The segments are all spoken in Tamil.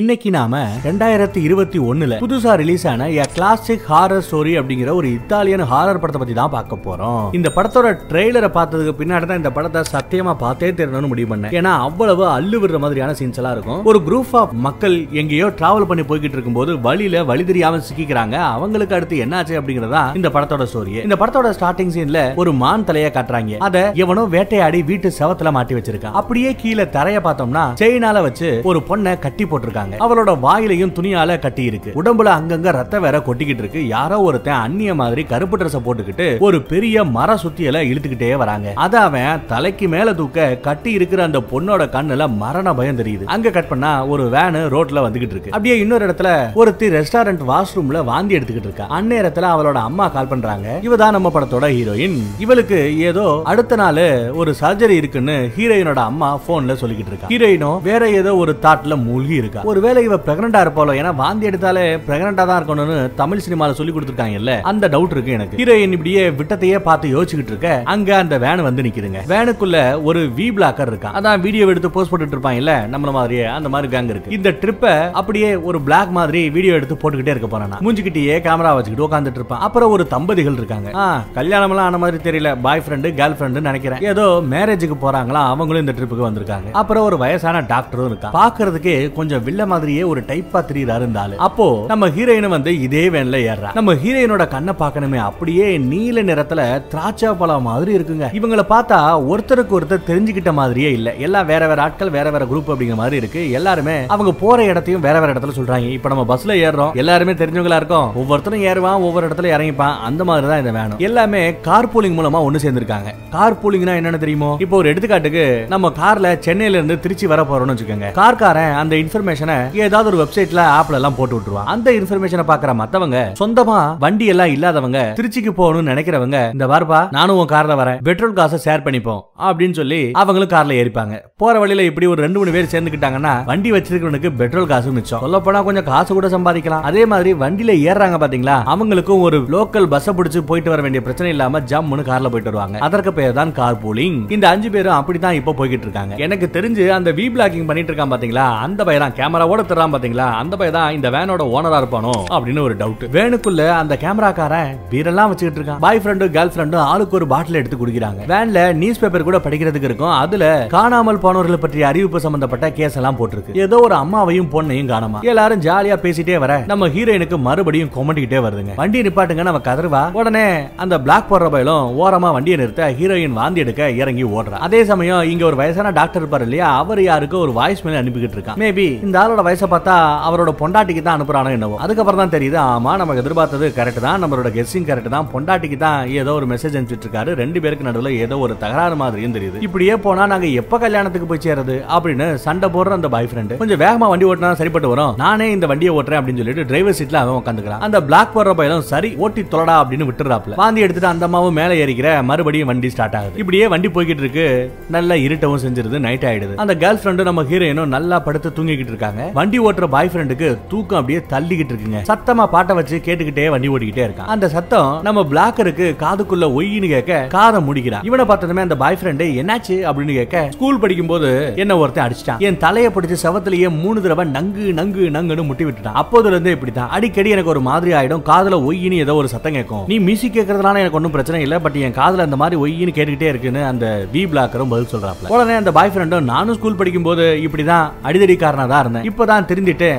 இன்னைக்கு நாம ரெண்டாயிரத்தி இருபத்தி ஒண்ணுல புதுசா ரிலீஸ் ஆன ஏ கிளாசிக் ஹாரர் ஸ்டோரி அப்படிங்கிற ஒரு இத்தாலியன் ஹாரர் படத்தை பத்தி தான் பார்க்க போறோம். இந்த படத்தோட ட்ரெய்லரை பார்த்ததுக்கு பின்னாடி தான் இந்த படத்தை சத்தியமா பார்த்தே தெரியணும்னு முடிவு பண்ணேன். ஏன்னா அவ்வளவு அள்ளு விடுற மாதிரியான சீன்ஸ் எல்லாம் இருக்கும். ஒரு குரூப் ஆஃப் மக்கள் எங்கேயோ டிராவல் பண்ணி போய்கிட்டு இருக்கும்போது வழியில வழி தெரியாம சிக்கிக்கிறாங்க. அவங்களுக்கு அடுத்து என்னாச்சு அப்படிங்கறதா இந்த படத்தோட ஸ்டோரி இந்த படத்தோட ஸ்டார்டிங் சீன்ல ஒரு மான் தலைய காட்டுறாங்க. அத எவனோ வேட்டையாடி வீட்டு செவத்துல மாட்டி வச்சிருக்கான். அப்படியே கீழே தரைய பார்த்தோம்னா செயினால வச்சு ஒரு பொண்ணை கட்டி போட்டிருக்காங்க. அவளோட வாயிலையும் துணியால கட்டி இருக்கு உடம்புல அங்கங்க ரத்த வேற கொட்டிக்கிட்டு இருக்கு. யாரோ ஒருத்தன் அந்நிய மாதிரி கருப்பு ட்ரெஸ் போட்டுக்கிட்டு ஒரு பெரிய மர சுத்தியல இழுத்துக்கிட்டே வராங்க. அத அவன் தலைக்கு மேல தூக்க கட்டி இருக்கிற அந்த பொண்ணோட கண்ணுல மரண பயம் தெரியுது. அங்க கட் பண்ணா ஒரு வேனு ரோட்ல வந்துகிட்டு இருக்கு. அப்படியே இன்னொரு இடத்துல ஒருத்தி ரெஸ்டாரண்ட் வாஷ்ரூம்ல வாந்தி எடுத்துக்கிட்டு இருக்கா. அந்நேரத்துல அவளோட அம்மா கால் பண்றாங்க. இவ தான் நம்ம படத்தோட ஹீரோயின் இவளுக்கு ஏதோ அடுத்த நாள் ஒரு சர்ஜரி இருக்குன்னு ஹீரோயினோட அம்மா போன்ல சொல்லிக்கிட்டு இருக்கா. ஹீரோயினோ வேற ஏதோ ஒரு தாட்ல மூழ்கி இருக்கா. ஒருவேளை இவ பிரெக்னண்டா இருப்பாளோ? ஏன்னா வாந்தி எடுத்தாலே பிரெக்னண்டா தான் இருக்கணும்னு தமிழ் சினிமால சொல்லி கொடுத்துருக்காங்கல்ல அந்த டவுட் இருக்கு எனக்கு. ஹீரோயின் இப்படியே விட்டத்தையே பார்த்து யோசிச்சுக்கிட்டு இருக்க. அங்க அந்த வேன் வந்து நிக்குதுங்க. வேனுக்குள்ள ஒரு வி பிளாக்கர் இருக்கான் அதான் வீடியோ எடுத்து போஸ்ட் போட்டுட்டு இருப்பாங்கல்ல நம்மள மாதிரியே அந்த மாதிரி கேங் இருக்கு. இந்த ட்ரிப்ப அப்படியே ஒரு பிளாக் மாதிரி வீடியோ எடுத்து போட்டுக்கிட்டே இருக்க போறானா. மூஞ்சிக்கிட்டே கேமரா வச்சுக்கிட்டு உட்காந்துட்டு இருப்பான். அப்புறம் ஒரு தம்பதிகள் இருக்காங்க. கல்யாணம் எல்லாம் ஆன மாதிரி தெரியல. பாய் ஃப்ரெண்டு கேர்ள் ஃப்ரெண்டு நினைக்கிறேன். ஏதோ மேரேஜுக்கு போறாங்களா அவங்களும் இந்த ட்ரிப்புக்கு வந்திருக்காங்க. அப்புறம் ஒரு வயசான டாக்டரும் இருக்கான் பாக்குறதுக்கு கொஞ்சம் வில்ல மாதிரியே ஒரு டைப்பா திரியிறாரு இருந்தாலும் அப்போ நம்ம ஹீரோயின் வந்து இதே வேன்ல ஏறா நம்ம ஹீரோயினோட கண்ணை பார்க்கணுமே அப்படியே நீல நிறத்துல திராட்சை பழம் மாதிரி இருக்குங்க. இவங்களை பார்த்தா ஒருத்தருக்கு ஒருத்தர் தெரிஞ்சுக்கிட்ட மாதிரியே இல்ல. எல்லாம் வேற வேற ஆட்கள் வேற வேற குரூப் அப்படிங்கிற மாதிரி இருக்கு. எல்லாருமே அவங்க போற இடத்தையும் வேற வேற இடத்துல சொல்றாங்க. இப்ப நம்ம பஸ்ல ஏறுறோம். எல்லாருமே தெரிஞ்சவங்களா இருக்கும். ஒவ்வொருத்தரும் ஏறுவான் ஒவ்வொரு இடத்துல இறங்கிப்பான். அந்த மாதிரி தான் இந்த வேணும். எல்லாமே கார் பூலிங் மூலமா ஒண்ணு சேர்ந்திருக்காங்க. கார் பூலிங்னா என்னன்னு தெரியுமோ? இப்போ ஒரு எடுத்துக்காட்டுக்கு நம்ம கார்ல சென்னையில இருந்து திருச்சி வர போறோம்னு வச்சுக்கோங்க. கார்காரன் அந்த இன்ஃபர்மேஷன் ஏதாவது ஒரு வெப்சைட்ல ஆப்ல எல்லாம் போட்டு விட்டுருவான் அந்த இன்ஃபர்மேஷனை பாக்குற மத்தவங்க சொந்தமா வண்டி எல்லாம் இல்லாதவங்க திருச்சிக்கு போகணும்னு நினைக்கிறவங்க இந்த வார்பா நானும் உன் கார்ல வரேன் பெட்ரோல் காசை ஷேர் பண்ணிப்போம் அப்படின்னு சொல்லி அவங்களும் கார்ல ஏறிப்பாங்க. போற வழியில இப்படி ஒரு ரெண்டு மூணு பேர் சேர்ந்துக்கிட்டாங்கன்னா வண்டி வச்சிருக்கிறவனுக்கு பெட்ரோல் காசு மிச்சம். சொல்ல போனா கொஞ்சம் காசு கூட சம்பாதிக்கலாம். அதே மாதிரி வண்டியில ஏறாங்க பாத்தீங்களா அவங்களுக்கும் ஒரு லோக்கல் பஸ் பிடிச்சு போயிட்டு வர வேண்டிய பிரச்சனை இல்லாம ஜம்முன்னு கார்ல போயிட்டு வருவாங்க. அதற்கு பேர் தான் கார் பூலிங் இந்த அஞ்சு பேரும் அப்படித்தான் இப்போ போய்கிட்டு இருக்காங்க. எனக்கு தெரிஞ்சு அந்த வி பிளாக்கிங் பண்ணிட்டு இருக்கான் பாத்தீங்களா அந்த பையன் தான் கேமராவோட தர்றான் பாத்தீங்களா? அந்த பையன் தான் இந்த வேனோட ஓனரா இருப்பானோ? அப்படின்னு ஒரு டவுட் வேனுக்குள்ள அந்த கேமராக்காரன் பீரெல்லாம் வச்சுக்கிட்டு இருக்கான். பாய் ஃப்ரெண்டும் கேர்ள் ஃப்ரெண்டும் ஆளுக்கு ஒரு பாட்டில் எடுத்து குடிக்கிறாங்க. வேன்ல நியூஸ் பேப்பர் கூட படிக்கிறதுக்கு இருக்கும். அதுல காணாமல் போனவர்களை பற்றிய அறிவிப்பு சம்பந்தப்பட்ட கேஸ் எல்லாம் போட்டிருக்கு. ஏதோ ஒரு அம்மாவையும் பொண்ணையும் காணாம. எல்லாரும் ஜாலியா பேசிட்டே வர நம்ம ஹீரோயினுக்கு மறுபடியும் கொமட்டிக்கிட்டே வருதுங்க. வண்டி நிப்பாட்டுங்க நம்ம கதறுவா? உடனே அந்த பிளாக் போடுற பயிலும் ஓரமா வண்டியை நிறுத்த ஹீரோயின் வாந்தி எடுக்க இறங்கி ஓடுறா. அதே சமயம் இங்க ஒரு வயசான டாக்டர் இருப்பாரு இல்லையா? அவர் யாருக்கு ஒரு வாய்ஸ் மேல அனுப்பிக்கிட்டு இருக்கான். மேபி இந்த ஆளோட வயசை பார்த்தா அவரோட பொண்டாட்டிக்கு தான் அனுப்புறானோ என்னவோ. அதுக்கப்புறம் தான் தெரியுது ஆமா நமக்கு எதிர்பார்த்தது கரெக்ட் தான் நம்மளோட கெஸ்ஸிங் கரெக்ட் தான். பொண்டாட்டிக்கு தான் ஏதோ ஒரு மெசேஜ் அனுப்பிச்சிட்டு இருக்காரு ரெண்டு பேருக்கு நடுவில் ஏதோ ஒரு தகராறு மாதிரியும் தெரியுது. இப்படியே போனா நாங்க எப்ப கல்யாணத்துக்கு போய் சேரது அப்படின்னு சண்டை போடுற அந்த பாய் ஃப்ரெண்ட் கொஞ்சம் வேகமா வண்டி ஓட்டினா சரிப்பட்டு வரும். நானே இந்த வண்டியை ஓட்டுறேன் அப்படின்னு சொல்லிட்டு டிரைவர் சீட்ல அவன் உட்காந்துக்கிறான். அந்த பிளாக் போடுற பையனும் சரி ஓட்டி தொலடா அப்படின்னு விட்டுறாப்ல வாந்தி எடுத்துட்டு அந்த அம்மாவும் மேல ஏறிக்கிற மறுபடியும் வண்டி ஸ்டார்ட் ஆகுது. இப்படியே வண்டி போய்கிட்டு இருக்கு. நல்லா இருட்டவும் செஞ்சிருது நைட் ஆயிடுது. அந்த கேர்ள் ஃப்ரெண்டு நம்ம ஹீரோயினும் நல்லா படுத்து தூங்கிக்கிட்டு இருக்காங்க. வண்டி ஓட்டுற பாய் ஃப்ரெண்டுக்கு தூக்கம் அப்படியே தள்ளிக்கிட்டு இருக்குங்க. சத்தமா பாட்டை வச்சு கேட்டுக்கிட்டே வண்டி ஓட்டிக்கிட்டே இருக்கான். அந்த சத்தம் நம்ம பிளாக்கருக்கு காதுக்குள்ள ஒய்னு கேட்க காதை முடிக்கிறான். இவனை பார்த்ததுமே அந்த பாய் ஃப்ரெண்டு என்னாச்சு? அப்படின்னு கேட்க ஸ்கூல் படிக்கும் போது என்ன ஒருத்தன் அடிச்சிட்டான். என் தலையை பிடிச்சி செவத்திலேயே மூணு தடவை நங்கு நங்கு நங்குன்னு முட்டி விட்டுட்டான். அப்போதுல இருந்து இப்படித்தான். அடிக்கடி எனக்கு ஒரு மாதிரி ஆயிடும். காதுல ஒய்யின்னு ஏதோ ஒரு சத்தம் கேட்கும். நீ மியூசிக் கேட்கறதுனால எனக்கு ஒன்றும் பிரச்சனை இல்லை. பட் என் காதுல அந்த மாதிரி ஒய்னு கேட்டுக்கிட்டே இருக்குன்னு அந்த வி பிளாக்கரும் பதில் சொல்றாப்ல உடனே அந்த பாய் ஃப்ரெண்டும் நானும் ஸ்கூல் படிக்கும் போது இப்படிதான் அடிதடிக்காரனா தான் இருந்தேன். இப்பதான் தெரிஞ்சுட்டு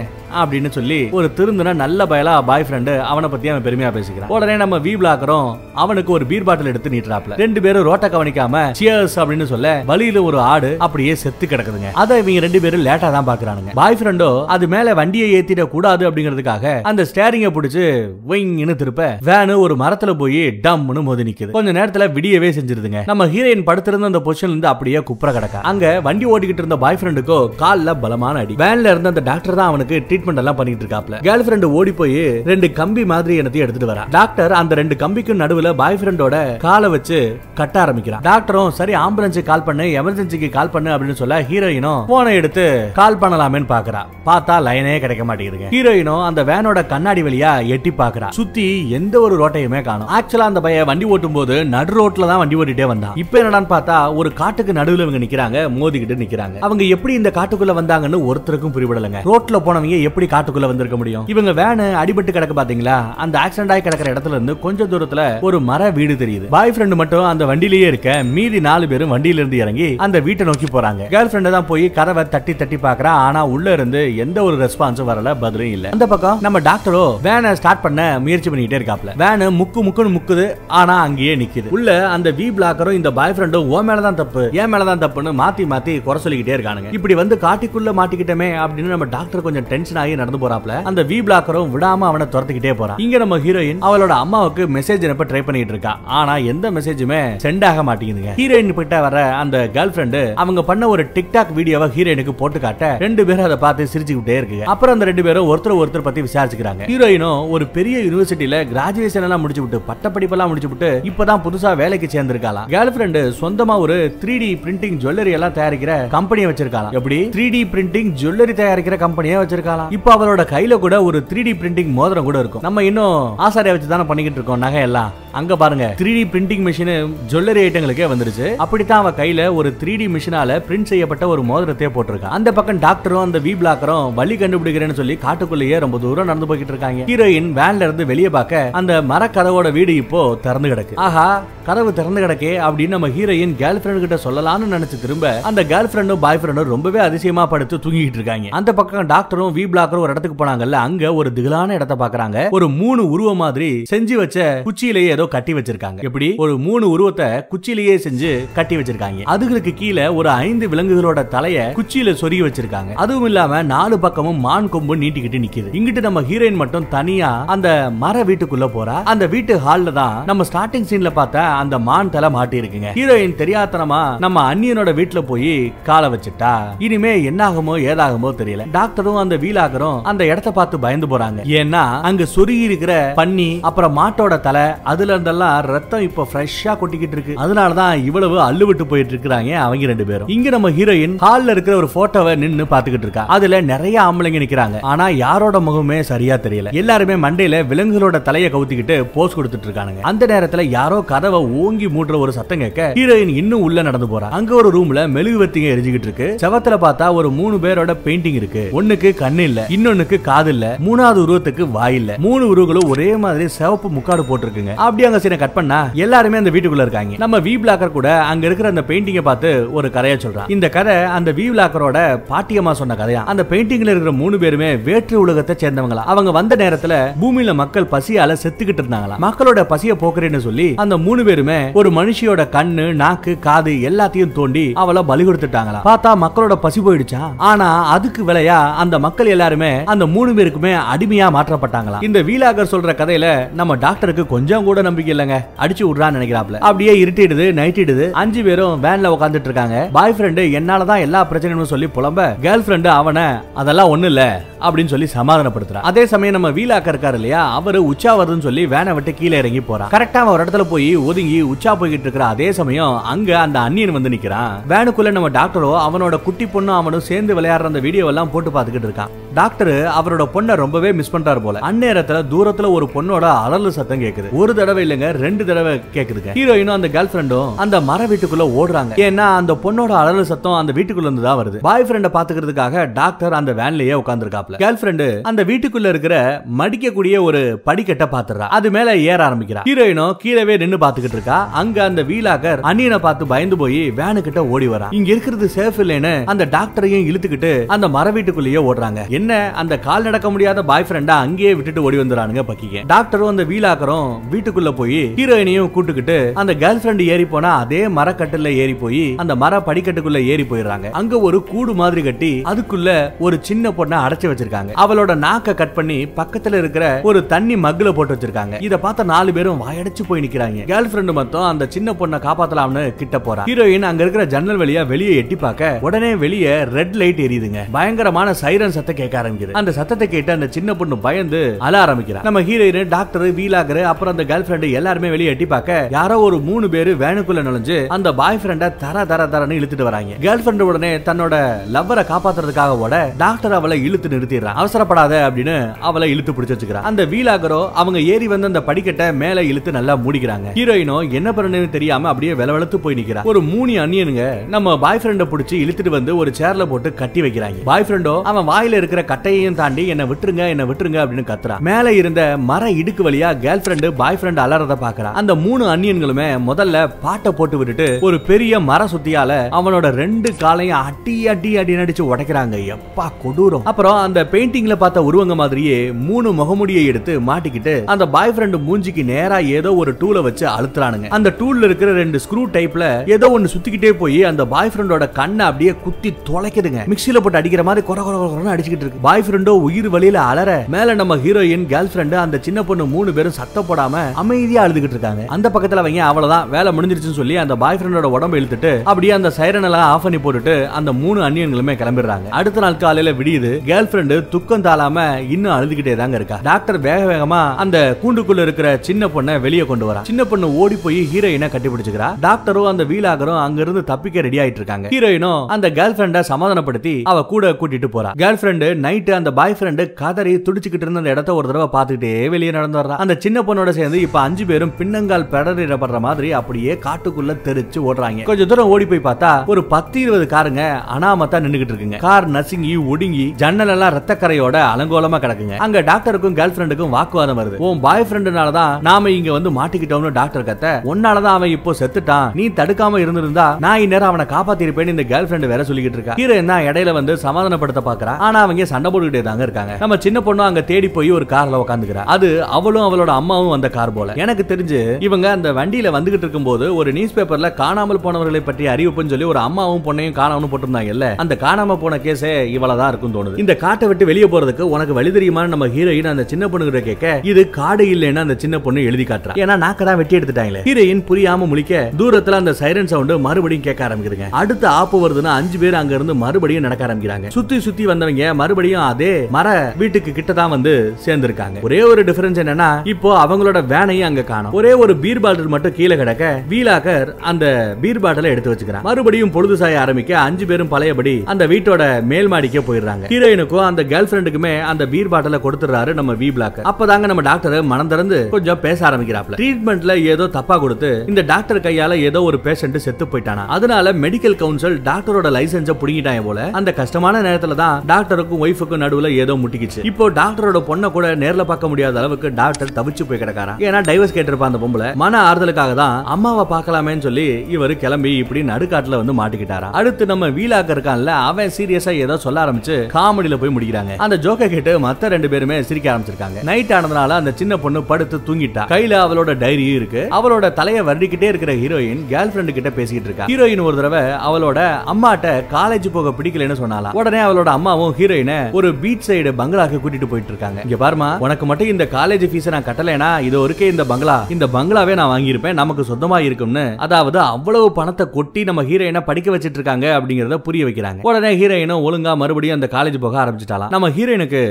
அப்படின்னு சொல்லி ஒரு திருந்தின நல்ல பயலா பாய் ஃப்ரெண்டு அவனை பத்தி அவன் பெருமையா பேசிக்கிறான். உடனே நம்ம வி பிளாக்கரும் அவனுக்கு ஒரு பீர் பாட்டில் எடுத்து நீட்டுறாப்ல. ரெண்டு பேரும் ரோட்டை கவனிக்காம சியர்ஸ் அப்படின்னு சொல்ல வழியில ஒரு ஆடு அப்படியே செத்து கிடக்குதுங்க. அதை இவங்க ரெண்டு பேரும் லேட்டா தான் பாக்குறானுங்க. பாய் ஃப்ரெண்டோ அது மேல வண்டியை ஏத்திட கூடாது அப்படிங்கிறதுக்காக அந்த ஸ்டேரிங்க பிடிச்சு ஒயிங்னு திருப்ப வேனு ஒரு மரத்துல போய் டம்னு மோதி நிக்குது. கொஞ்ச நேரத்துல விடியவே செஞ்சிருதுங்க. நம்ம ஹீரோயின் படுத்திருந்த அந்த பொசிஷன்ல இருந்து அப்படியே குப்புற கிடக்க. அங்க வண்டி ஓட்டிக்கிட்டு இருந்த பாய் ஃப்ரெண்டுக்கோ கால்ல பலமான அடி. வேன்ல இருந்த அந்த டாக்டர் தான் அவனுக்கு ட்ரீட் ட்ரீட்மெண்ட் எல்லாம் பண்ணிட்டு இருக்காப்ல கேர்ள் ஃபிரெண்ட் ஓடி போய் ரெண்டு கம்பி மாதிரி என்னத்தையும் எடுத்துட்டு வரா. டாக்டர் அந்த ரெண்டு கம்பிக்கும் நடுவுல பாய் ஃப்ரெண்டோட காலை வச்சு கட்ட ஆரம்பிக்கிறான். டாக்டரும் சரி ஆம்புலன்ஸ் கால் பண்ணு எமர்ஜென்சிக்கு கால் பண்ணு அப்படின்னு சொல்ல ஹீரோயினும் போனை எடுத்து கால் பண்ணலாமேன்னு பாக்குறா. பார்த்தா லைனே கிடைக்க மாட்டேங்குது ஹீரோயினும் அந்த வேனோட கண்ணாடி வழியா எட்டி பாக்குறா. சுத்தி எந்த ஒரு ரோட்டையுமே காணும். ஆக்சுவலா அந்த பையன் வண்டி ஓட்டும் போது நடு ரோட்ல தான் வண்டி ஓட்டிட்டே வந்தான். இப்ப என்னடான்னு பார்த்தா ஒரு காட்டுக்கு நடுவுல இவங்க நிக்கிறாங்க மோதிக்கிட்டு நிக்கிறாங்க. அவங்க எப்படி இந்த காட்டுக்குள்ள வந்தாங்கன்னு ஒருத்தருக்கும் புரிவிடலங்க ரோட்ல போனவங்க எப்படி காட்டுக்குள்ள வந்திருக்க முடியும்? இவங்க வேனு அடிபட்டு கிடக்கு பாத்தீங்களா? அந்த ஆக்சிடென்ட் ஆகி கிடக்கிற இடத்துல இருந்து கொஞ்ச தூரத்துல ஒரு மர வீடு தெரியுது. பாய் ஃப்ரெண்ட் மட்டும் அந்த வண்டியிலேயே இருக்க மீதி நாலு பேரும் வண்டியில இருந்து இறங்கி அந்த வீட்டை நோக்கி போறாங்க. கேர்ள் ஃப்ரெண்ட் தான் போய் கதவை தட்டி தட்டி பாக்குறா ஆனா உள்ள இருந்து எந்த ஒரு ரெஸ்பான்ஸும் வரல பதிலும் இல்ல. அந்த பக்கம் நம்ம டாக்டரோ வேனை ஸ்டார்ட் பண்ண முயற்சி பண்ணிட்டே இருக்காப்ல. வேனு முக்கு முக்குன்னு முக்குது ஆனா அங்கேயே நிக்குது. உள்ள அந்த வி பிளாக்கரும் இந்த பாய் ஃப்ரெண்டும் ஓ மேலதான் தப்பு ஏன் மேலதான் தப்புன்னு மாத்தி மாத்தி குறை சொல்லிக்கிட்டே இருக்கானுங்க. இப்படி வந்து காட்டிக்குள்ள மாட்டிக்கிட்டமே அப்படின்னு நம்ம டாக்டர் கொஞ்சம் டென்ஷன் ஆகி நடந்து போறாப்ல அந்த வி பிளாக்கரும் விடாம அவனை துரத்துக்கிட்டே போறான். இங்க நம்ம ஹீரோயின் அவளோட அம்மாவுக்கு மெசேஜ் அனுப்ப ட்ரை பண்ணிட்டு இருக்கா. ஆனா எந்த மெசேஜுமே சென்ட் ஆக மாட்டேங்குதுங்க. ஹீரோயின் கிட்ட வர அந்த கேர்ள் ஃப்ரெண்டு அவங்க பண்ண ஒரு டிக்டாக் வீடியோவை ஹீரோயினுக்கு போட்டு காட்ட ரெண்டு பேரும் அதை பார்த்து சிரிச்சுக்கிட்டே இருக்கு அப்புறம் அந்த ரெண்டு பேரும் ஒருத்தர் ஒருத்தர் பத்தி விசாரிச்சுக்கிறாங்க. ஹீரோயினும் ஒரு பெரிய யூனிவர்சிட்டியில கிராஜுவேஷன் எல்லாம் முடிச்சு விட்டு பட்டப்படிப்பெல்லாம் முடிச்சு விட்டு இப்பதான் புதுசா வேலைக்கு சேர்ந்திருக்காளாம். கேர்ள் ஃப்ரெண்டு சொந்தமா ஒரு த்ரீ டி பிரிண்டிங் ஜுவல்லரி எல்லாம் தயாரிக்கிற கம்பெனியை வச்சிருக்காளாம். எப்படி? த்ரீ டி பிரிண்டிங் ஜுவல்லரி தயாரிக்கிற கம்பெனியை வச்சிருக்காளாம். இப்போ அவரோட கையில கூட ஒரு த்ரீ டி பிரிண்டிங் மோதிரம் கூட இருக்கும். நம்ம இன்னும் ஆசாரியை வச்சு தானே பண்ணிக்கிட்டு இருக்கோம் நகை எல்லாம் அங்க பாருங்க three D printing machine jewellery ஐட்டங்களுக்கே வந்துருச்சு. அப்படித்தான் அவ கையில ஒரு த்ரீ டி மிஷினால பிரிண்ட் செய்யப்பட்ட ஒரு மோதிரத்தை போட்டிருக்கா அந்த பக்கம் டாக்டரும் அந்த வி பிளாக்கரும் வழி கண்டுபிடிக்கிறேன்னு சொல்லி காட்டுக்குள்ளேயே ரொம்ப தூரம் நடந்து போய்கிட்டு இருக்காங்க. ஹீரோயின் வேன்ல இருந்து வெளியே பார்க்க அந்த மரக்கதவோட வீடு இப்போ திறந்து கிடக்கு. ஆஹா கதவு திறந்து கிடக்கே அப்படின்னு நம்ம ஹீரோயின் கேர்ள் ஃபிரெண்ட் கிட்ட சொல்லலாம்னு நினைச்சு திரும்ப அந்த கேர்ள் ஃபிரெண்டும் பாய் ஃப்ரெண்டும் ரொம்பவே அதிசயமா படுத்து தூங்கிட்டு இருக்காங்க. அந்த பக்கம் டாக்டரும் வி பிளாக்கரும் ஒரு இடத்துக்கு போனாங்கல்ல அங்க ஒரு திகிலான இடத்த பாக்குறாங்க ஒரு மூணு உருவம் மாதிரி செஞ்சு வச்ச குச்சியிலேயே ஏதோ கட்டி வச்சிருக்காங்க. எப்படி? ஒரு மூணு உருவத்தை குச்சியிலேயே செஞ்சு கட்டி வச்சிருக்காங்க. அதுகளுக்கு கீழே ஒரு ஐந்து விலங்குகளோட தலைய குச்சியில சொருகி வச்சிருக்காங்க. அதுவும் இல்லாம நாலு பக்கமும் மான் கொம்பு நீட்டிக்கிட்டு நிக்குது. இங்கிட்டு நம்ம ஹீரோயின் மட்டும் தனியா அந்த மர வீட்டுக்குள்ள போறா. அந்த வீட்டு ஹால்ல தான் நம்ம ஸ்டார்டிங் சீன்ல பார்த்த அந்த மான் தலை மாட்டி இருக்குங்க. ஹீரோயின் தெரியாதனமா நம்ம அண்ணியனோட வீட்டுல போய் காலை வச்சுட்டா. இனிமே என்ன ஆகுமோ ஏதாகுமோ தெரியல. டாக்டரும் அந்த வீலாகரும் அந்த இடத்த பார்த்து பயந்து போறாங்க. ஏன்னா அங்க சொருகி இருக்கிற பன்னி அப்புறம் மாட்டோட தலை அதுல இருந்தெல்லாம் ரத்தம் இப்ப ஃப்ரெஷ்ஷா கொட்டிக்கிட்டு இருக்கு. அதனால தான் இவ்வளவு அள்ளு விட்டு போயிட்டு இருக்காங்க அவங்க ரெண்டு பேரும். இங்க நம்ம ஹீரோயின் ஹால்ல இருக்கிற ஒரு போட்டோவை நின்னு பாத்துக்கிட்டு இருக்கா. அதுல நிறைய ஆம்பளைங்க நிக்கிறாங்க. ஆனா யாரோட முகமே சரியா தெரியல. எல்லாருமே மண்டையில விலங்குகளோட தலையை கவுத்திக்கிட்டு போஸ் கொடுத்துட்டு இருக்காங்க அந்த நேரத்துல யாரோ கதவை ஓங்கி மூடுற ஒரு சத்தம் கேட்க ஹீரோயின் இன்னும் உள்ள நடந்து போறா. அங்க ஒரு ரூம்ல மெழுகுவர்த்திங்க எரிஞ்சுக்கிட்டு இருக்கு. செவத்துல பார்த்தா ஒரு மூணு பேரோட பெயிண்டிங் இருக்கு. ஒண்ணுக்கு கண்ணு இல்ல இன்னொன்னுக்கு காது இல்ல மூணாவது உருவத்துக்கு வாய் இல்ல. மூணு உருவங்களும் ஒரே மாதிரி சிவப்பு முக்காடு போட்டிருக்குங்க. அப்படி அங்க சீனை கட் பண்ணா எல்லாருமே அந்த வீட்டுக்குள்ள இருக்காங்க. நம்ம வி பிளாக்கர் கூட அங்க இருக்கிற அந்த பெயிண்டிங்கை பார்த்து ஒரு கதையை சொல்றான். இந்த கதை அந்த வி பிளாக்கரோட பாட்டியம்மா சொன்ன கதையா? அந்த பெயிண்டிங்ல இருக்கிற மூணு பேருமே வேற்று உலகத்தை சேர்ந்தவங்களா? அவங்க வந்த நேரத்துல பூமியில மக்கள் பசியால செத்துக்கிட்டு இருந்தாங்களா மக்களோட பசிய போக்குறேன்னு சொல்லி அந்த மூணு பேருமே ஒரு மனுஷியோட கண்ணு நாக்கு காது எல்லாத்தையும் தோண்டி அவளை பலி கொடுத்துட்டாங்களா பார்த்தா மக்களோட பசி போயிடுச்சா? ஆனா அதுக்கு விலையா அந்த மக்கள் எல்லாருமே அந்த மூணு பேருக்குமே அடிமையா மாற்றப்பட்டாங்களா இந்த வீலாகர் சொல்ற கதையில நம்ம டாக்டருக்கு கொஞ்சம் கூட நம்பிக்கை இல்லைங்க. அடிச்சு விடுறான்னு நினைக்கிறாப்ல அப்படியே இருட்டிடுது நைட்டிடுது. அஞ்சு பேரும் வேன்ல உட்காந்துட்டு இருக்காங்க. பாய் ஃப்ரெண்டு என்னாலதான் எல்லா பிரச்சனையும் சொல்லி புலம்ப கேர்ள் ஃப்ரெண்டு அவனை அதெல்லாம் ஒண்ணு இல்ல அப்படின்னு சொல்லி சமாதானப்படுத்துறான் அதே சமயம் நம்ம வீலாக்க இருக்காரு இல்லையா அவரு உச்சா வருதுன்னு சொல்லி வேனை விட்டு கீழே இறங்கி போறான். கரெக்டா ஒரு இடத்துல போய் ஒதுங்கி உச்சா போய்கிட்டு இருக்கிற அதே சமயம் அங்க அந்த அந்நியன் வந்து நிக்கிறான். வேனுக்குள்ள நம்ம டாக்டரோ அவனோட குட்டி பொண்ணும் அவனும் சேர்ந்து விளையாடுற அந்த வீடியோ எல்லாம் போட்டு பார்த்துக்கிட்டு இருக்கான். டாக்டர் அவரோட பொண்ணை ரொம்பவே மிஸ் பண்றாரு போல. அந்நேரத்துல தூரத்துல ஒரு பொண்ணோட அலறல் சத்தம் கேக்குது. ஒரு தடவை இல்லைங்க ரெண்டு தடவை கேக்குதுங்க. ஹீரோயினும் அந்த கேர்ள் ஃப்ரெண்டும் அந்த மர வீட்டுக்குள்ள ஓடுறாங்க. ஏன்னா அந்த பொண்ணோட அலறல் சத்தம் அந்த வீட்டுக்குள்ள இருந்து தான் வருது. பாய் ஃப்ரெண்ட பாத்துக்கிறதுக்காக டாக்டர் அந்த வேன்லயே உட்காந்துருக்காப்ல கேர்ள் ஃப்ரெண்டு அந்த வீட்டுக்குள்ள இருக்கிற மடிக்கக்கூடிய ஒரு படிக்கட்டை பாத்துறா. அது மேல ஏற ஆரம்பிக்கிறா. ஹீரோயினும் கீழவே நின்னு பாத்துக்கிட்டு இருக்கா. அங்க அந்த வீலாக்கர் அண்ணியனை பார்த்து பயந்து போய் வேனு கிட்ட ஓடி வரா. இங்க இருக்கிறது சேஃப் இல்லைன்னு அந்த டாக்டரையும் இழுத்துக்கிட்டு அந்த மர வீட்டுக்குள்ளேயே ஓடுறாங்க. என்ன அந்த கால் நடக்க முடியாத பாய் ஃப்ரெண்டா அங்கேயே விட்டுட்டு ஓடி வந்துறானுங்க பக்கிங்க டாக்டரும் அந்த வீலாக்கரும் வீட்டுக்குள்ள போய் ஹீரோயினையும் கூட்டுக்கிட்டு அந்த கேர்ள் ஃப்ரெண்ட் ஏறி போனா அதே மரக்கட்டுல ஏறி போய் அந்த மர படிக்கட்டுக்குள்ள ஏறி போயிடுறாங்க. அங்க ஒரு கூடு மாதிரி கட்டி அதுக்குள்ள ஒரு சின்ன பொண்ணை அடைச்சு வச்சிருக்காங்க. அவளோட நாக்க கட் பண்ணி பக்கத்துல இருக்கிற ஒரு தண்ணி மக்குல போட்டு வச்சிருக்காங்க. இத பார்த்த நாலு பேரும் வாயடைச்சு போய் நிக்கிறாங்க. கேர்ள் ஃபிரெண்ட் மட்டும் அந்த சின்ன பொண்ணை காப்பாத்தலாம்னு கிட்ட போறா. ஹீரோயின் அங்க இருக்கிற ஜன்னல் வழியா வெளியே எட்டி பார்க்க உடனே வெளியே ரெட் லைட் எரியுதுங்க. பயங்கரமான சைரன் சத்தம் கேட்க ஆரம்பிக்குது. அந்த சத்தத்தை கேட்டு அந்த சின்ன பொண்ணு பயந்து அழ ஆரம்பிக்கிறான் நம்ம ஹீரோயின் டாக்டர் வீலாகர் அப்புறம் அந்த கேர்ள் ஃபிரெண்ட் எல்லாருமே வெளியே எட்டி பார்க்க யாரோ ஒரு மூணு பேரு வேனுக்குள்ள நுழைஞ்சு அந்த பாய் ஃப்ரெண்ட தர தர தரன்னு இழுத்துட்டு வராங்க. கேர்ள் ஃப்ரெண்ட் உடனே தன்னோட லவ்வரை காப்பாத்துறதுக்காக ஓட டாக்டர் அவளை இழுத்து நிறுத்திடுறான். அவசரப்படாத அப்படின்னு அவளை இழுத்து பிடிச்சு வச்சுக்கிறான். அந்த வீலாகரோ அவங்க ஏறி வந்து அந்த படிக்கட்டை மேல இழுத்து நல்லா மூடிக்கிறாங்க. ஹீரோயினோ என்ன பண்ணுன்னு தெரியாம அப்படியே வெளவெளத்து போய் நிக்கிறா. ஒரு மூணு அண்ணியனுங்க நம்ம பாய் ஃப்ரெண்ட பிடிச்சி இழுத்துட்டு வந்து ஒரு சேர்ல போட்டு கட்டி வைக்கிறாங்க. பாய் ஃப்ரெண்டோ அவன் வாயில இருக்கிற கட்டையையும் தாண்டி என்ன விட்டுருங்க என்ன விட்டுருங்க அப்படின்னு கத்துறான். மேல இருந்த மர இடுக்கு வழியா கேர்ள் ஃப்ரெண்டு பாய் ஃப்ரெண்ட் அலறத பாக்குறா அந்த மூணு அன்னியன்களுமே முதல்ல பாட்டை போட்டு விட்டுட்டு ஒரு பெரிய மர சுத்தியால அவனோட ரெண்டு காலையும் அடி அடி அடி நடிச்சு உடைக்கிறாங்க. எப்பா கொடூரம். அப்புறம் அந்த பெயிண்டிங்ல பார்த்த உருவங்க மாதிரியே மூணு முகமுடியை எடுத்து மாட்டிக்கிட்டு அந்த பாய் ஃப்ரெண்ட் மூஞ்சிக்கு நேரா ஏதோ ஒரு டூலை வச்சு அழுத்துறானுங்க. அந்த டூல்ல இருக்கிற ரெண்டு ஸ்க்ரூ டைப்ல ஏதோ ஒன்னு சுத்திக்கிட்டே போய் அந்த பாய் ஃப்ரெண்டோட கண்ணை அப்படியே குத்தி தொலைக்குதுங்க. மிக்சியில போட்டு அடிக்கிற மாதிரி கொர கொர கொரன்னு அடிச்சுக்கிட்டு இருக்கு. பாய் ஃப்ரெண்டோ உயிர் வழியில அலற மேல நம்ம ஹீரோயின் கேர்ள் ஃப்ரெண்டு அந்த சின்ன பொண்ணு மூணு பேரும் சத்த போடாம அமைதியா அழுதுகிட்டு இருக்காங்க. அந்த பக்கத்துல அவங்க அவ்வளவுதான்? வேலை முடிஞ்சிருச்சுன்னு சொல்லி அந்த பாய் ஃப்ரெண்டோட உடம்பு இழுத்துட்டு அப்படியே அந்த சைரன் எல்லாம் ஆஃப் பண்ணி போட்டுட்டு அந்த மூணு அன்னியன்களுமே கிளம்பிடுறாங்க. அடுத்த நாள் காலையில விடியுது கேர்ள் ஃப்ரெண்டு துக்கம் தாளாம இன்னும் அழுதுகிட்டே தாங்க இருக்கா. டாக்டர் வேக வேகமா அந்த கூண்டுக்குள்ள இருக்கிற சின்ன பொண்ணை வெளியே கொண்டு வரா சின்ன பொண்ணு ஓடி போய் ஹீரோயினை கட்டிப்பிடிச்சுக்கிறா. டாக்டரும் அந்த வீலாகரும் அங்க இருந்து தப்பிக்க ரெடி ஆயிட்டு இருக்காங்க. ஹீரோயினும் அந்த கேர்ள் ஃப்ரெண்ட சமாதானப்படுத்தி அவ கூட கூட்டிட்டு போறா. கேர்ள் ஃப்ரெண்டு நைட்டு அந்த பாய் ஃப்ரெண்டு கதறி துடிச்சுக்கிட்டு இருந்த அந்த இடத்த ஒரு தடவை பார்த்துக்கிட்டே வெளியே நடந்து வர்றா. அந்த சின்ன பொண்ணோட சேர்ந்து இப்ப அஞ்சு பேரும் பின்னங்கால் பெடறிடப்படுற மாதிரி அப்படியே காட்டுக்குள்ள தெரிச்சு ஓடுறாங்க. கொஞ்சம் தூரம் ஓடி போய் பார்த்தா ஒரு பத்து இருபது காருங்க அனாமத்தா நின்னுகிட்டு இருக்குங்க. கார் நசுங்கி ஒடுங்கி ஜன்னல் எல்லாம் ரத்த கரையோட அலங்கோலமா கிடக்குங்க. அங்க டாக்டருக்கும் கேர்ள் ஃப்ரெண்டுக்கும் வாக்குவாதம் வருது. உன் பாய் ஃப்ரெண்டுனால தான் நாம இங்க வந்து மாட்டிக்கிட்டோம்னு டாக்டர் கத்த உன்னாலதான் அவன் இப்போ செத்துட்டான். நீ தடுக்காம இருந்திருந்தா நான் இந்நேரம் அவனை காப்பாத்திருப்பேன் இந்த கேர்ள் ஃப்ரெண்ட் வேற சொல்லிக்கிட்டு இருக்கா. ஹீரோ என்ன இடையில வந்து சமாதானப்படுத்த பாக்குறா? ஆனா அவங்க சண்டை போட்டுக்கிட்டே தாங்க இருக்காங்க. நம்ம சின்ன பொண்ணும் அங்க தேடி போய் ஒரு கார்ல உட்காந்துக்கிறா அது அவளும் அவளோட அம்மாவும் வந்த கார் போல. எனக்கு தெரிஞ்சு இவங்க அந்த வண்டியில வந்துகிட்டு இருக்கும்போது ஒரு நியூஸ் பேப்பர்ல காணாமல் போனவர்களை பற்றி அறிவிப்புன்னு சொல்லி ஒரு அம்மாவும் பொண்ணையும் காணாமனு போட்டிருந்தாங்கல்ல? அந்த காணாம போன கேஸே இவ்வளவுதான் இருக்கும் தோணுது. இந்த காட்டை விட்டு வெளியே போறதுக்கு உனக்கு வழி தெரியுமா நம்ம ஹீரோயின் அந்த சின்ன பொண்ணு கேட்க இது காடு இல்லைன்னு அந்த சின்ன பொண்ணு எழுதி காட்டுறா. ஏன்னா நாக்க தான் வெட்டி எடுத்துட்டாங்களே. ஹீரோயின் புரியாம முழிக்க தூரத்துல அந்த சைரன் சவுண்ட் மறுபடியும் கேட்க ஆரம்பிக்குதுங்க. அடுத்த ஆப்பு வருதுன்னா அஞ்சு பேர் அங்க இருந்து மறுபடியும் நடக்க ஆரம்பிக்கிறாங்க. சுத்தி சுத்தி வந்தவங்க மறுபடியும் அதே மர வீட்டுக்கு கிட்ட தான் வந்து சேர்ந்திருக்காங்க. ஒரே ஒரு டிஃபரன்ஸ் என்னன்னா இப்போ அவங்களோட வேனையும் அங்க காணும். ஒரே ஒரு பீர் பாட்டில் மட்டும் கீழே கிடக்க வீலாக்கர் அந்த பீர் பாட்டில எடுத்து வச்சுக்கிறான். மறுபடியும் பொழுது சாய ஆரம்பிக்க அஞ்சு பேரும் பழையபடி அந்த வீட்டோட மேல் மாடிக்கே போயிடுறாங்க. ஹீரோயினுக்கும் அந்த கேர்ள் ஃபிரெண்டுக்குமே அந்த பீர் பாட்டில கொடுத்துறாரு நம்ம வி பிளாக் அப்பதாங்க நம்ம டாக்டர் மனம் திறந்து கொஞ்சம் பேச ஆரம்பிக்கிறாப்ல ட்ரீட்மெண்ட்ல ஏதோ தப்பா கொடுத்து இந்த டாக்டர் கையால ஏதோ ஒரு பேஷண்ட் செத்து போயிட்டானா. அதனால மெடிக்கல் கவுன்சில் டாக்டரோட லைசன்ஸ புடிங்கிட்டாங்க போல அந்த கஷ்டமான நேரத்துல தான் டாக்டருக்கும் ஒய்ஃபுக்கும் நடுவுல ஏதோ முட்டிக்கிச்சு. இப்போ டாக்டரோட பொண்ணை கூட நேர்ல பார்க்க முடியாத அளவுக்கு டாக்டர் தவிச்சு போய் கிடக்காரா ஏன்னா டைவர்ஸ் கேட்டிருப்பா அந்த பொம்பளை. மன ஆறுதலுக்காக தான் அம்மாவை பார்க்கலாமேன்னு சொல்லி இவர் கிளம்பி இப்படி நடுக்காட்டுல வந்து மாட்டிக்கிட்டாரா. அடுத்து நம்ம வீலாக்க இருக்கான்ல அவன் சீரியஸா ஏதோ சொல்ல ஆரம்பிச்சு காமெடியில போய் முடிக்கிறாங்க. அந்த ஜோக்க கேட்டு மத்த ரெண்டு பேருமே சிரிக்க ஆரம்பிச்சிருக்காங்க. நைட் ஆனதுனால அந்த சின்ன பொண்ணு படுத்து தூங்கிட்டா. கையில அவளோட டைரியும் இருக்கு. அவளோட தலையை வருடிக்கிட்டே இருக்கிற ஹீரோயின் கேர்ள் ஃபிரெண்டு கிட்ட பேசிக்கிட்டு இருக்கா. ஹீரோயின் ஒரு தடவை அவளோட அம்மாட்ட காலேஜ் போக பிடிக்கலன்னு சொன்னாலாம் உடனே அவளோட அம்மாவும் ஹீரோயினை ஒரு பீச் சைடு பங்களாக்கு கூட்டிட்டு போயிட்டு இருக்காங்க. இங்க பாருமா உனக்கு மட்டும் இந்த காலேஜ் ஃபீஸ் நான் கட்டலைனா இது ஒருக்கே இந்த பங்களா? இந்த பங்களாவே நான் வாங்கியிருப்பேன் நமக்கு சொந்தமா இருக்கும்னு. அதாவது அவ்வளவு பணத்தை கொட்டி நம்ம ஹீரோயினை படிக்க வச்சிட்டு இருக்காங்க அப்படிங்கறத புரிய வைக்கிறாங்க. உடனே ஹீரோயினும் ஒழுங்கா மறுபடியும் அந்த காலேஜ் போக ஆரம்பிச்சிட்டாலாம் நம்ம ஹீரோயினுக்கு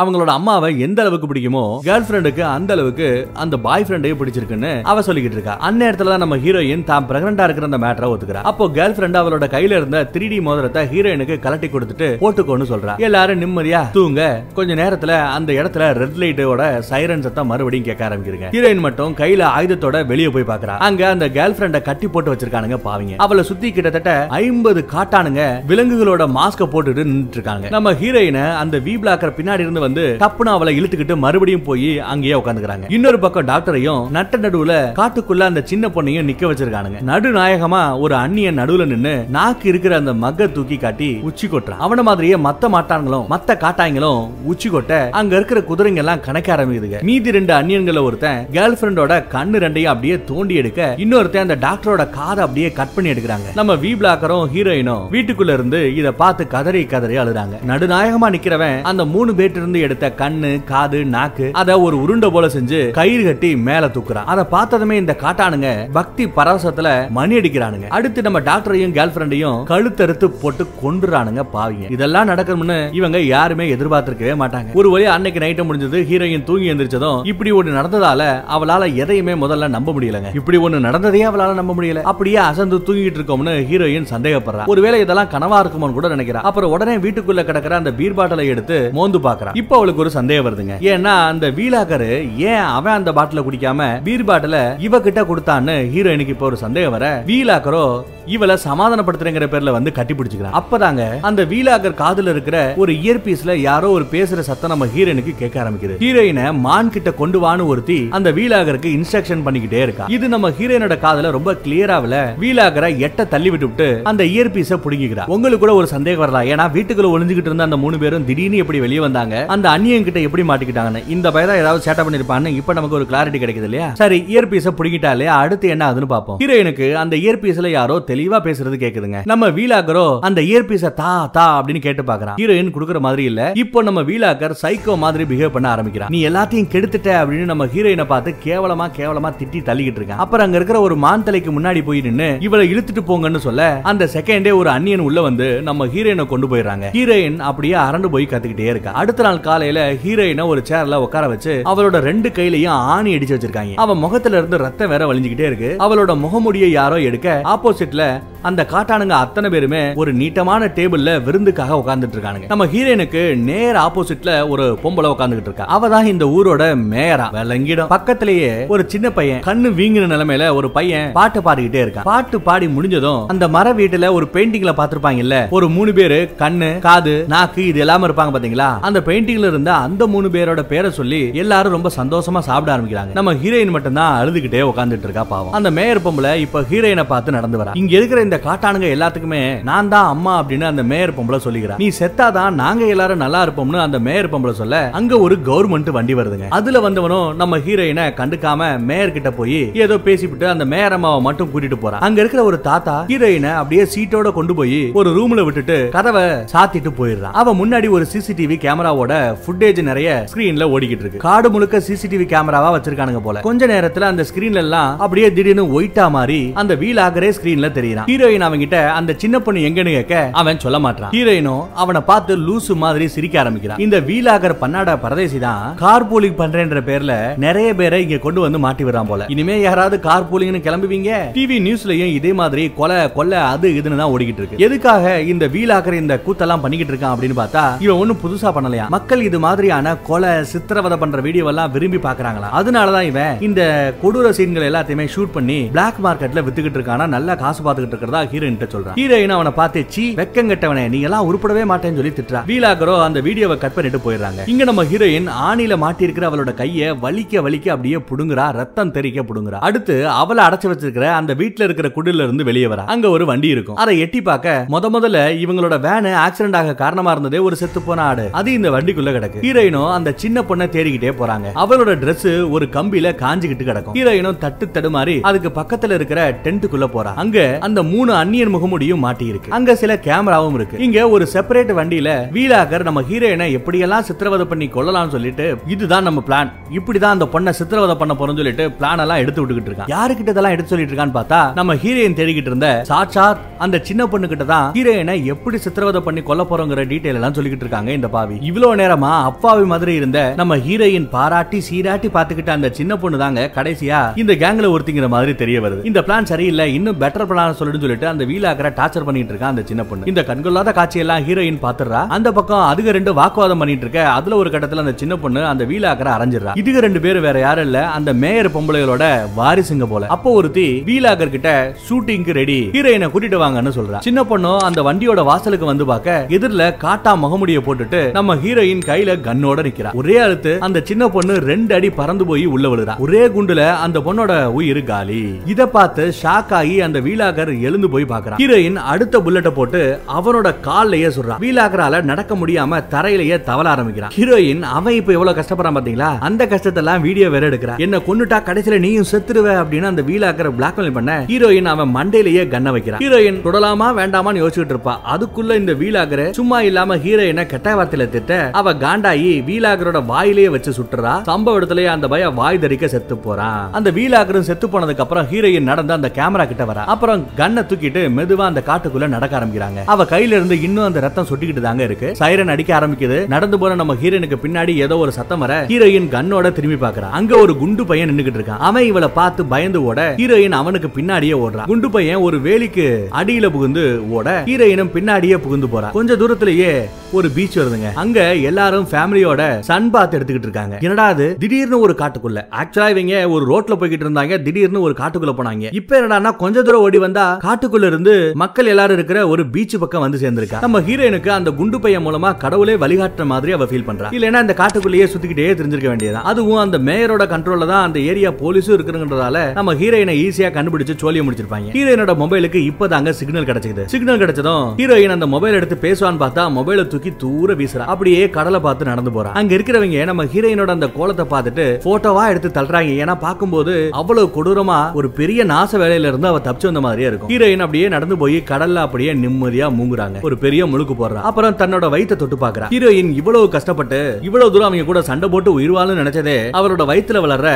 அவங்களோட அம்மாவை எந்த அளவுக்கு பிடிக்குமோ கேர்ள் ஃப்ரெண்டுக்கு அந்த அளவுக்கு அந்த பாய் ஃப்ரெண்டையும் பிடிச்சிருக்குன்னு அவ சொல்லிக்கிட்டு இருக்கா. அந்நேரத்துல தான் நம்ம ஹீரோயின் தான் பிரெக்னண்டா இருக்கிற அந்த மேட்டரை ஒத்துக்கிறா. அப்போ கேர்ள் ஃப்ரெண்ட் அவளோட கையில இருந்த த்ரீ டி மோதிரத்தை ஹீரோயினுக்கு கலட்டி கொடுத்துட்டு போட்டுக்கோன்னு சொல்றா. எல்லாரும் நிம்மதியா தூங்க. கொஞ்ச நேரத்துல அந்த இடத்துல ரெட் லைட்டோட சைரன் சத்தம் மறுபடியும் கேட்க ஆரம்பிக்கிறீங்க. ஹீரோயின் மட்டும் கையில ஆயுதத்தோட வெளியே போய் பாக்குறா அங்க அந்த கேர்ள் ஃப்ரெண்ட கட்டி போட்டு வச்சிருக்கானுங்க பாவிங்க. அவளை சுத்தி கிட்டத்தட்ட ஐம்பது காட்டானுங்க விலங்குகளோட மாஸ்க போட்டுட்டு நின்றுட்டு இருக்காங்க. நம்ம ஹீரோயினை அந்த வி பிளாக்கர் பின்னாடி இருந்து டாக்டர் வந்து டப்புனு அவளை இழுத்துக்கிட்டு மறுபடியும் போய் அங்கேயே உட்காந்துக்கிறாங்க இன்னொரு பக்கம் டாக்டரையும் நட்ட நடுவுல காட்டுக்குள்ள அந்த சின்ன பொண்ணையும் நிக்க வச்சிருக்கானுங்க. நடுநாயகமா ஒரு அந்நியன் நடுவுல நின்னு நாக்கு இருக்கிற அந்த மக்க தூக்கி காட்டி உச்சி கொட்டுறான். அவன மாதிரியே மத்த மாட்டான்களும் மத்த காட்டாங்களும் உச்சி கொட்ட அங்க இருக்கிற குதிரைங்க எல்லாம் கணக்க ஆரம்பிக்குதுங்க. மீதி ரெண்டு அந்நியன்கள ஒருத்தன் கேர்ள் ஃபிரெண்டோட கண்ணு ரெண்டையும் அப்படியே தோண்டி எடுக்க இன்னொருத்தன் அந்த டாக்டரோட காதை அப்படியே கட் பண்ணி எடுக்கிறாங்க. நம்ம வி பிளாக்கரும் ஹீரோயினும் வீட்டுக்குள்ள இருந்து இத பார்த்து கதறி கதறி அழுறாங்க. நடுநாயகமா நிக்கிறவன் அந்த மூணு பேர்ட்ட இருந்து எடுத்த கண்ணு காது நாக்கு அத ஒரு உருண்டை போல செஞ்சு கயிறு கட்டி மேல தூக்குறான். அதை பார்த்ததுமே இந்த காட்டானுங்க பக்தி பரவசத்துல மணி அடிக்கிறானுங்க. அடுத்து நம்ம டாக்டரையும் கேர்ள் ஃபிரெண்டையும் கழுத்தறுத்து போட்டு கொண்டுறானுங்க பாவிங்க. இதெல்லாம் நடக்கணும்னு இவங்க யாருமே எதிர்பார்த்திருக்கவே மாட்டாங்க. ஒரு வழி அன்னைக்கு நைட்டு முடிஞ்சது ஹீரோயின் தூங்கி எந்திரிச்சதும் இப்படி ஒண்ணு நடந்ததால அவளால எதையுமே முதல்ல நம்ப முடியலங்க. இப்படி ஒண்ணு நடந்ததையே அவளால நம்ப முடியல. அப்படியே அசந்து தூங்கிட்டு இருக்கோம்னு ஹீரோயின் சந்தேகப்படுறா. ஒருவேளை இதெல்லாம் கனவா இருக்குமோன்னு கூட நினைக்கிறா. அப்புறம் உடனே வீட்டுக்குள்ள கிடக்கிற அந்த பீர் பாட்டிலை எடுத்து மோந்து பாக்குறா. இப்போ அவளுக்கு ஒரு சந்தேகம் வருதுங்க. ஏன்னா அந்த வீலாகரு ஏன் அவன் அந்த பாட்டில குடிக்காம பீர் பாட்டில இவ கிட்ட கொடுத்தான்னு ஹீரோயினுக்கு இப்போ ஒரு சந்தேகம் வர வீலாக்கரோ இவளை சமாதானப்படுத்துறங்கிற பேர்ல வந்து கட்டி பிடிச்சுக்கிறான். அப்பதாங்க அந்த வீலாகர் காதுல இருக்கிற ஒரு இயர்பீஸ்ல யாரோ ஒரு பேசுற சத்தம் நம்ம ஹீரோயினுக்கு கேட்க ஆரம்பிக்குது. ஹீரோயினை மான் கிட்ட கொண்டு வான்னு ஒருத்தி அந்த வீலாகருக்கு இன்ஸ்ட்ரக்ஷன் பண்ணிக்கிட்டே இருக்கா. இது நம்ம ஹீரோயினோட காதுல ரொம்ப கிளியராவில வீலாகரை எட்ட தள்ளி விட்டு அந்த இயர்பீஸ புடுங்கிக்கிறா. உங்களுக்கு கூட ஒரு சந்தேகம் வரலாம். ஏன்னா வீட்டுக்குள்ள ஒளிஞ்சுக்கிட்டு இருந்த அந்த மூணு பேரும் திடீர்னு எப்படி வெளியே வந்தாங்க? அந்த அந்நியன் கிட்ட எப்படி மாட்டிக்கிட்டாங்கன்னு? இந்த பயதா ஏதாவது சேட்டை பண்ணிருப்பான்னு இப்ப நமக்கு ஒரு கிளாரிட்டி கிடைக்குது இல்லையா? சரி இயர் பீஸை புடுங்கிட்டாலே அடுத்து என்ன ஆகுதுன்னு பார்ப்போம். ஹீரோயினுக்கு அந்த இயர் பீஸ்ல யாரோ தெளிவா பேசுறது கேக்குதுங்க. நம்ம வீலாக்கரோ அந்த இயர் இயர்பீஸ தா தா அப்படின்னு கேட்டு பாக்குறான். ஹீரோயின் கொடுக்குற மாதிரி இல்ல. இப்போ நம்ம வீலாக்கர் சைக்கோ மாதிரி பிஹேவ் பண்ண ஆரம்பிக்கிறான். நீ எல்லாத்தையும் கெடுத்துட்ட அப்படின்னு நம்ம ஹீரோயினை பார்த்து கேவலமா கேவலமா திட்டி தள்ளிக்கிட்டு இருக்கான். அப்புறம் அங்க இருக்கிற ஒரு மான் தலைக்கு முன்னாடி போய் நின்னு இவளை இழுத்துட்டு போங்கன்னு சொல்ல அந்த செகண்டே ஒரு அந்நியன் உள்ள வந்து நம்ம ஹீரோயினை கொண்டு போயிடுறாங்க. ஹீரோயின் அப்படியே அரண்டு போய் கத்துக்கிட்டே இருக்கா. அடுத்த நாள் காலையில ஹீரோயினை ஒரு சேர்ல உட்கார வச்சு அவளோட ரெண்டு கையிலையும் ஆணி அடிச்சு வச்சிருக்காங்க. அவன் முகத்துல இருந்து ரத்தம் வேற வழிஞ்சுக்கிட்டே இருக்கு. அவளோட முகமுடியை யாரோ எடுக்க ஆப்போசிட்ல அந்த காட்டானுங்க அத்தனை பேருமே ஒரு நீட்டமான டேபிள்ல விருந்துக்காக உட்கார்ந்துட்டு இருக்கானுங்க. நம்ம ஹீரோனுக்கு நேர் ஆப்போசிட்ல ஒரு பொம்பளை உட்கார்ந்துகிட்டு இருக்கா. அவ தான் இந்த ஊரோட மேயரா. விளங்கிடும். பக்கத்திலேயே ஒரு சின்ன பையன் கண்ணு வீங்கின நிலைமையில ஒரு பையன் பாட்டு பாடிக்கிட்டே இருக்கான். பாட்டு பாடி முடிஞ்சதும் அந்த மர வீட்டுல ஒரு பெயிண்டிங்ல பாத்திருப்பாங்கல்ல ஒரு மூணு பேரு கண்ணு காது நாக்கு இது எல்லாமே இருப்பாங்க பாத்தீங்களா? அந்த பெயிண்டிங்ல இருந்த அந்த மூணு பேரோட பேரை சொல்லி எல்லாரும் ரொம்ப சந்தோஷமா சாப்பிட ஆரம்பிக்கிறாங்க. நம்ம ஹீரோயின் மட்டும் தான் அழுதுகிட்டே உட்கார்ந்துட்டு இருக்கா பாவம். அந்த மேயர் பொம்பளை இப்ப ஹீரோயினை பார்த்து நடந்து வரா. இங்க இருக்கிற இந்த காட்டானுங்க எல்லாத்துக்குமே நான் தான் அம்மா அப்படின்னு அந்த மேயர் பொம்பளை சொல்லிக்கிறேன் நீ செத்தாதான் நாங்க எல்லாரும் நல்லா இருப்போம்னு அந்த மேயர் பொம்பளை சொல்ல அங்க ஒரு கவர்மெண்ட் வண்டி வருதுங்க. அதுல வந்தவனும் நம்ம ஹீரோயினை கண்டுக்காம மேயர் கிட்ட போய் ஏதோ பேசிவிட்டு அந்த மேயர் அம்மாவை மட்டும் கூட்டிட்டு போறான் அங்க இருக்கிற ஒரு தாத்தா ஹீரோயினை அப்படியே சீட்டோட கொண்டு போய் ஒரு ரூம்ல விட்டுட்டு கதவை சாத்திட்டு போயிடுறான் அவன் முன்னாடி ஒரு சிசிடிவி கேமராவோட ஃபுட்டேஜ் நிறைய ஸ்கிரீன்ல ஓடிக்கிட்டு இருக்கு. காடு முழுக்க சிசிடிவி கேமராவா வச்சிருக்கானுங்க போல. கொஞ்ச நேரத்துல அந்த ஸ்கிரீன்ல எல்லாம் அப்படியே திடீர்னு ஒயிட்டா மாறி அந்த வீல் ஆகரே ஸ்கிரீன்ல தெரியுறான். ஹீரோயின் அவங்கிட்ட அந்த சின்ன பொண்ணு எங்கன்னு கேட்க அவன் சொல்ல மாட்டான் ஹீரோயினும் அவனை பார்த்து லூசு மாதிரி சிரிக்க ஆரம்பிக்கிறான். இந்த வீலாகர் பன்னாட பரதேசி தான் கார் பூலிங் பண்றேன்ற பேர்ல நிறைய பேரை இங்க கொண்டு வந்து மாட்டி விடுறான் போல. இனிமே யாராவது கார் பூலிங்னு கிளம்புவீங்க? டிவி நியூஸ்லயும் இதே மாதிரி கொலை கொலை அது இதுன்னு தான் ஓடிக்கிட்டு இருக்கு. எதுக்காக இந்த வீலாகர் இந்த கூத்தெல்லாம் பண்ணிக்கிட்டு இருக்கான் அப்படின்னு பார்த்தா இவன் ஒண்ணும் புதுசா பண்ணலையா மக்கள் இது மாதிரியான கொலை சித்திரவதை பண்ற வீடியோ எல்லாம் விரும்பி பாக்குறாங்களா அதனாலதான் இவன் இந்த கொடூர சீன்கள் எல்லாத்தையுமே ஷூட் பண்ணி பிளாக் மார்க்கெட்ல வித்துக்கிட்டு இருக்கானா நல்லா காசு பார்த்துக்கிட்டு இருக்கிறதா சொல்றதா ஹீரோயின் சொல்றான் ஹீரோயின் அவனை பார்த்து வெக்கம் வெக்கங்கெட்டவனே நீ எல்லாம் உருப்படவே மாட்டேன்னு சொல்லி திட்டுறா. வீலாகரோ அந்த வீடியோவை கட் பண்ணிட்டு போயிடுறாங்க. இங்க நம்ம ஹீரோயின் ஆணில மாட்டிருக்கிற அவளோட கையை வலிக்க வலிக்க அப்படியே புடுங்குறா ரத்தம் தெரிக்க புடுங்குறா. அடுத்து அவளை அடைச்சு வச்சிருக்கிற அந்த வீட்டுல இருக்கிற குடில இருந்து வெளியே வரா. அங்க ஒரு வண்டி இருக்கும். அதை எட்டி பார்க்க முத முதல்ல இவங்களோட வேனு ஆக்சிடென்ட் ஆக காரணமா இருந்ததே ஒரு செத்து போன ஆடு. அது இந்த வண்டிக்குள்ள கிடக்கு. ஹீரோயினும் அந்த சின்ன பொண்ணை தேடிக்கிட்டே போறாங்க. அவளோட ட்ரெஸ் ஒரு கம்பியில காஞ்சுகிட்டு கிடக்கும். ஹீரோயினும் தட்டு தடுமாறி அதுக்கு பக்கத்துல இருக்கிற டென்ட்டுக்குள்ள போறா. அங்க அந்த மூணு அந்நியன் முகமுடியும் மாட்டியிருக்கு. அங்க சில கேமராவும் இருக்கு. இங்க ஒரு செப்பரேட் வண்டியில வீலாகர் நம்ம ஹீரோயினை எப்படியெல்லாம் சித்திரவதை பண்ணி கொள்ளலாம்னு சொல்லிட்டு இதுதான் நம்ம பிளான் இப்படிதான் அந்த பொண்ணை சித்திரவதை பண்ண போறோம்னு சொல்லிட்டு பிளான் எல்லாம் எடுத்து விட்டுக்கிட்டு இருக்கான். யாருக்கிட்ட இதெல்லாம் எடுத்து சொல்லிட்டு இருக்கான்னு பார்த்தா நம்ம ஹீரோயின் தேடிக்கிட்டு இருந்த சாட்சாத் அந்த சின்ன பொண்ணு கிட்ட தான் ஹீரோயினை எப்படி சித்திரவதை பண்ணி கொல்ல போறோங்கிற டீட்டெயில் எல்லாம் சொல்லிக்கிட்டு இருக்காங்க இந்த பாவி. இவ்வளவு நேரமா அப்பாவி மாதிரி இருந்த நம்ம ஹீரோயின் பாராட்டி சீராட்டி பாத்துக்கிட்ட அந்த சின்ன பொண்ணு தாங்க கடைசியா இந்த கேங்ல ஒருத்திங்கிற மாதிரி தெரிய வருது. இந்த பிளான் சரியில்லை இன்னும் பெட்டர் பிளான் சொல்லிட்டு சொல்லிட்டு அந்த வீலாக்கரை டார்ச்சர் பண்ணிட்டு இருக்கான் அந்த சின்ன பொண்ணு. இந்த கண்கொள்ளாத காட்சியெல்லாம் ஹீரோயின் பாத்துறா? அந்த பக்கம் அதுக ரெண்டு வாக்குவாதம் பண்ணிட்டு இருக்க. அதுல ஒரு கட்டத்துல அந்த சின்ன பொண்ணு அந்த வீலாக்கரை அரைஞ்சிடறா. இதுக ரெண்டு பேரும் வேற யாரும் இல்ல. அந்த மேயர் பொம்பளைகளோட வாரிசுங்க போல. அப்போ ஒருத்தி வீலாக்கர் கிட்ட ஷூட்டிங்க்கு ரெடி ஹீரோயினை கூட்டிட்டு வாங்கன்னு சொல்றா. சின்ன பொண்ணும் அந்த வண்டியோட வாசலுக்கு வந்து பார்க்க எதிரில காட்டா முகமுடிய போட்டுட்டு நம்ம ஹீரோயின் கையில கண்ணோட நிக்கிறா. ஒரே அழுத்து அந்த சின்ன பொண்ணு ரெண்டு அடி பறந்து போய் உள்ள விழுறா. ஒரே குண்டுல அந்த பொண்ணோட உயிர் காலி. இத பார்த்து ஷாக் ஆகி அந்த வீலாகர் எழுந்து போய் பாக்குறான் ஹீரோயின் அடுத்த புல்லட்டை போட்டு அவனோட கால்லயே சுடுறான். வீலாகரால நடக்க முடியாம தரையிலேயே தவள ஆரம்பிக்கிறான். ஹீரோயின் அவன் இப்ப எவ்வளவு கஷ்டப்படுறான் பாத்தீங்களா? அந்த கஷ்டத்தெல்லாம் வீடியோ வேற எடுக்கிறா என்ன கொண்டுட்டா கடைசியில நீயும் செத்துருவ அப்படின்னு அந்த வீலாகரை பிளாக்மெயில் பண்ண ஹீரோயின் அவன் மண்டையிலேயே கண்ண வைக்கிறான். ஹீரோயின் தொடலாமா வேண்டாமான்னு யோசிச்சுட்டு இருப்பா. அதுக்குள்ள இந்த வீலாகர் சும்மா இல்லாம ஹீரோயினை கெட்ட வார்த்தையில திட்ட அவ காண்டாயி வீலாகரோட வாயிலேயே வச்சு சுட்டுறா. சம்பவ இடத்துலயே அந்த பய வாய் தரிக்க செத்து போறான். அந்த வீலாகரும் செத்து போனதுக்கு அப்புறம் ஹீரோயின் நடந்து அந்த கேமரா கிட்ட வரா. அப்புறம் கண்ணை சைரனை தூக்கிட்டு மெதுவா அந்த காட்டுக்குள்ள நடக்க ஆரம்பிக்கிறாங்க. அவ கையில இருந்து இன்னும் அந்த ரத்தம் சொட்டிக்கிட்டு தாங்க இருக்கு. சைரன் அடிக்க ஆரம்பிக்குது. நடந்து போற நம்ம ஹீரோனுக்கு பின்னாடி ஏதோ ஒரு சத்தம் வர ஹீரோயின் கண்ணோட திரும்பி பாக்குறா. அங்க ஒரு குண்டு பையன் நின்னுகிட்டு இருக்கான். அவன் இவளை பார்த்து பயந்து ஓட ஹீரோயின் அவனுக்கு பின்னாடியே ஓடுறான் குண்டு பையன் ஒரு வேலிக்கு அடியில புகுந்து ஓட ஹீரோயினும் பின்னாடியே புகுந்து போறா. கொஞ்ச தூரத்திலேயே ஒரு பீச் வருதுங்க. அங்க எல்லாரும் ஃபேமிலியோட சன் பாத் எடுத்துக்கிட்டு இருக்காங்க. என்னடா அது? திடீர்னு ஒரு காட்டுக்குள்ள. ஆக்சுவலா இவங்க ஒரு ரோட்ல போய்கிட்டு இருந்தாங்க. திடீர்னு ஒரு காட்டுக்குள்ள போனாங்க. இப்ப என்னடா கொஞ்ச தூரம் ஓடி வந்தா காட்டுக்குள்ள இருந்து மக்கள் எல்லாரும் இருக்கிற ஒரு பீச் பக்கம் வந்து சேர்ந்திருக்கா. நம்ம ஹீரோயினுக்கு அந்த குண்டு பையன் மூலமா கடவுளே வழிகாட்டுற மாதிரி அவ ஃபீல் பண்றா. இல்லைன்னா இந்த காட்டுக்குள்ளேயே சுத்திக்கிட்டே தெரிஞ்சிருக்க வேண்டியதான் அதுவும் அந்த மேயரோட கண்ட்ரோல்ல தான் அந்த ஏரியா போலீஸும் இருக்குங்கிறதால நம்ம ஹீரோயினை ஈஸியா கண்டுபிடிச்சு சோழிய முடிச்சிருப்பாங்க. ஹீரோயினோட மொபைலுக்கு இப்பதாங்க சிக்னல் கிடைச்சது சிக்னல் கிடைச்சதும் ஹீரோயின் அந்த மொபைல் எடுத்து பேசுவான்னு பார்த்தா மொபைலை தூக்கி தூர வீசுறா. அப்படியே கடலை பார்த்து நடந்து போறா. அங்க இருக்கிறவங்க நம்ம ஹீரோயினோட அந்த கோலத்தை பார்த்துட்டு போட்டோவா எடுத்து தள்ளுறாங்க. ஏன்னா பார்க்கும்போது அவ்வளவு கொடூரமா ஒரு பெரிய நாச வேலையில இருந்து அவ தப்பிச்சு வந்த மாதிரியே இருக்கும். ஹீரோயின் அப்படியே நடந்து போய் கடல்ல அப்படியே நிம்மதியா மூங்குறாங்க. ஒரு பெரிய முழுக்கு போடுறா. அப்புறம் தன்னோட வயித்தை தொட்டு பாக்குறா. ஹீரோயின் இவ்வளவு கஷ்டப்பட்டு இவ்வளவு தூரம் அவங்க கூட சண்டை போட்டு உயிர் வாழும் நினைச்சதே அவரோட வயித்துல வளர்ற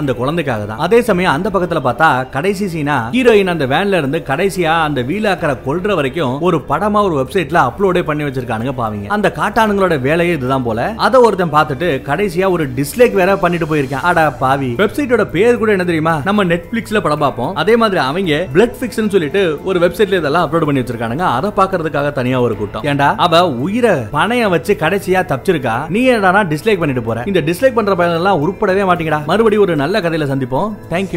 அந்த குழந்தைக்காக தான். அதே சமயம் அந்த பக்கத்துல பார்த்தா கடைசி சீனா ஹீரோயின் அந்த வேன்ல இருந்து கடைசியா அந்த வீலாக்கரை கொல்ற வரைக்கும் ஒரு படமா ஒரு வெப்சைட்ல அப்லோடே பண்ணி வச்சிருக்கானுங்க பாவீங்க. அந்த காட்டானுங்களோட வேலையே இதுதான் போல. அதை ஒருத்தன் பார்த்துட்டு கடைசியா ஒரு டிஸ்லைக் வேற பண்ணிட்டு போயிருக்கேன். அடா பாவி. வெப்சைட்டோட பேர் கூட என்ன தெரியுமா? நம்ம நெட்ஃபிளிக்ஸ்ல படம் பார்ப்போம். அதே மாதிரி அவங்க பிளட் ஃபிக்ஸ்னு சொல்லிட்டு ஒரு வெப்சைட்ல இதெல்லாம் அப்லோட் பண்ணி வச்சிருக்கானுங்க. அதை பாக்குறதுக்காக தனியா ஒரு கூட்டம். ஏன்டா அவ உயிரை பணைய வச்சு கடைசியா தப்பிச்சிருக்கா. நீ என்னடா டிஸ்லைக் பண்ணிட்டு போற. இந்த டிஸ்லைக் பண்ற பயன் எல்லாம் உருப்படவே மாட்டீங்கடா. மறுபடியும் ஒரு நல்ல கதையில சந்திப்போம். தேங்க்யூ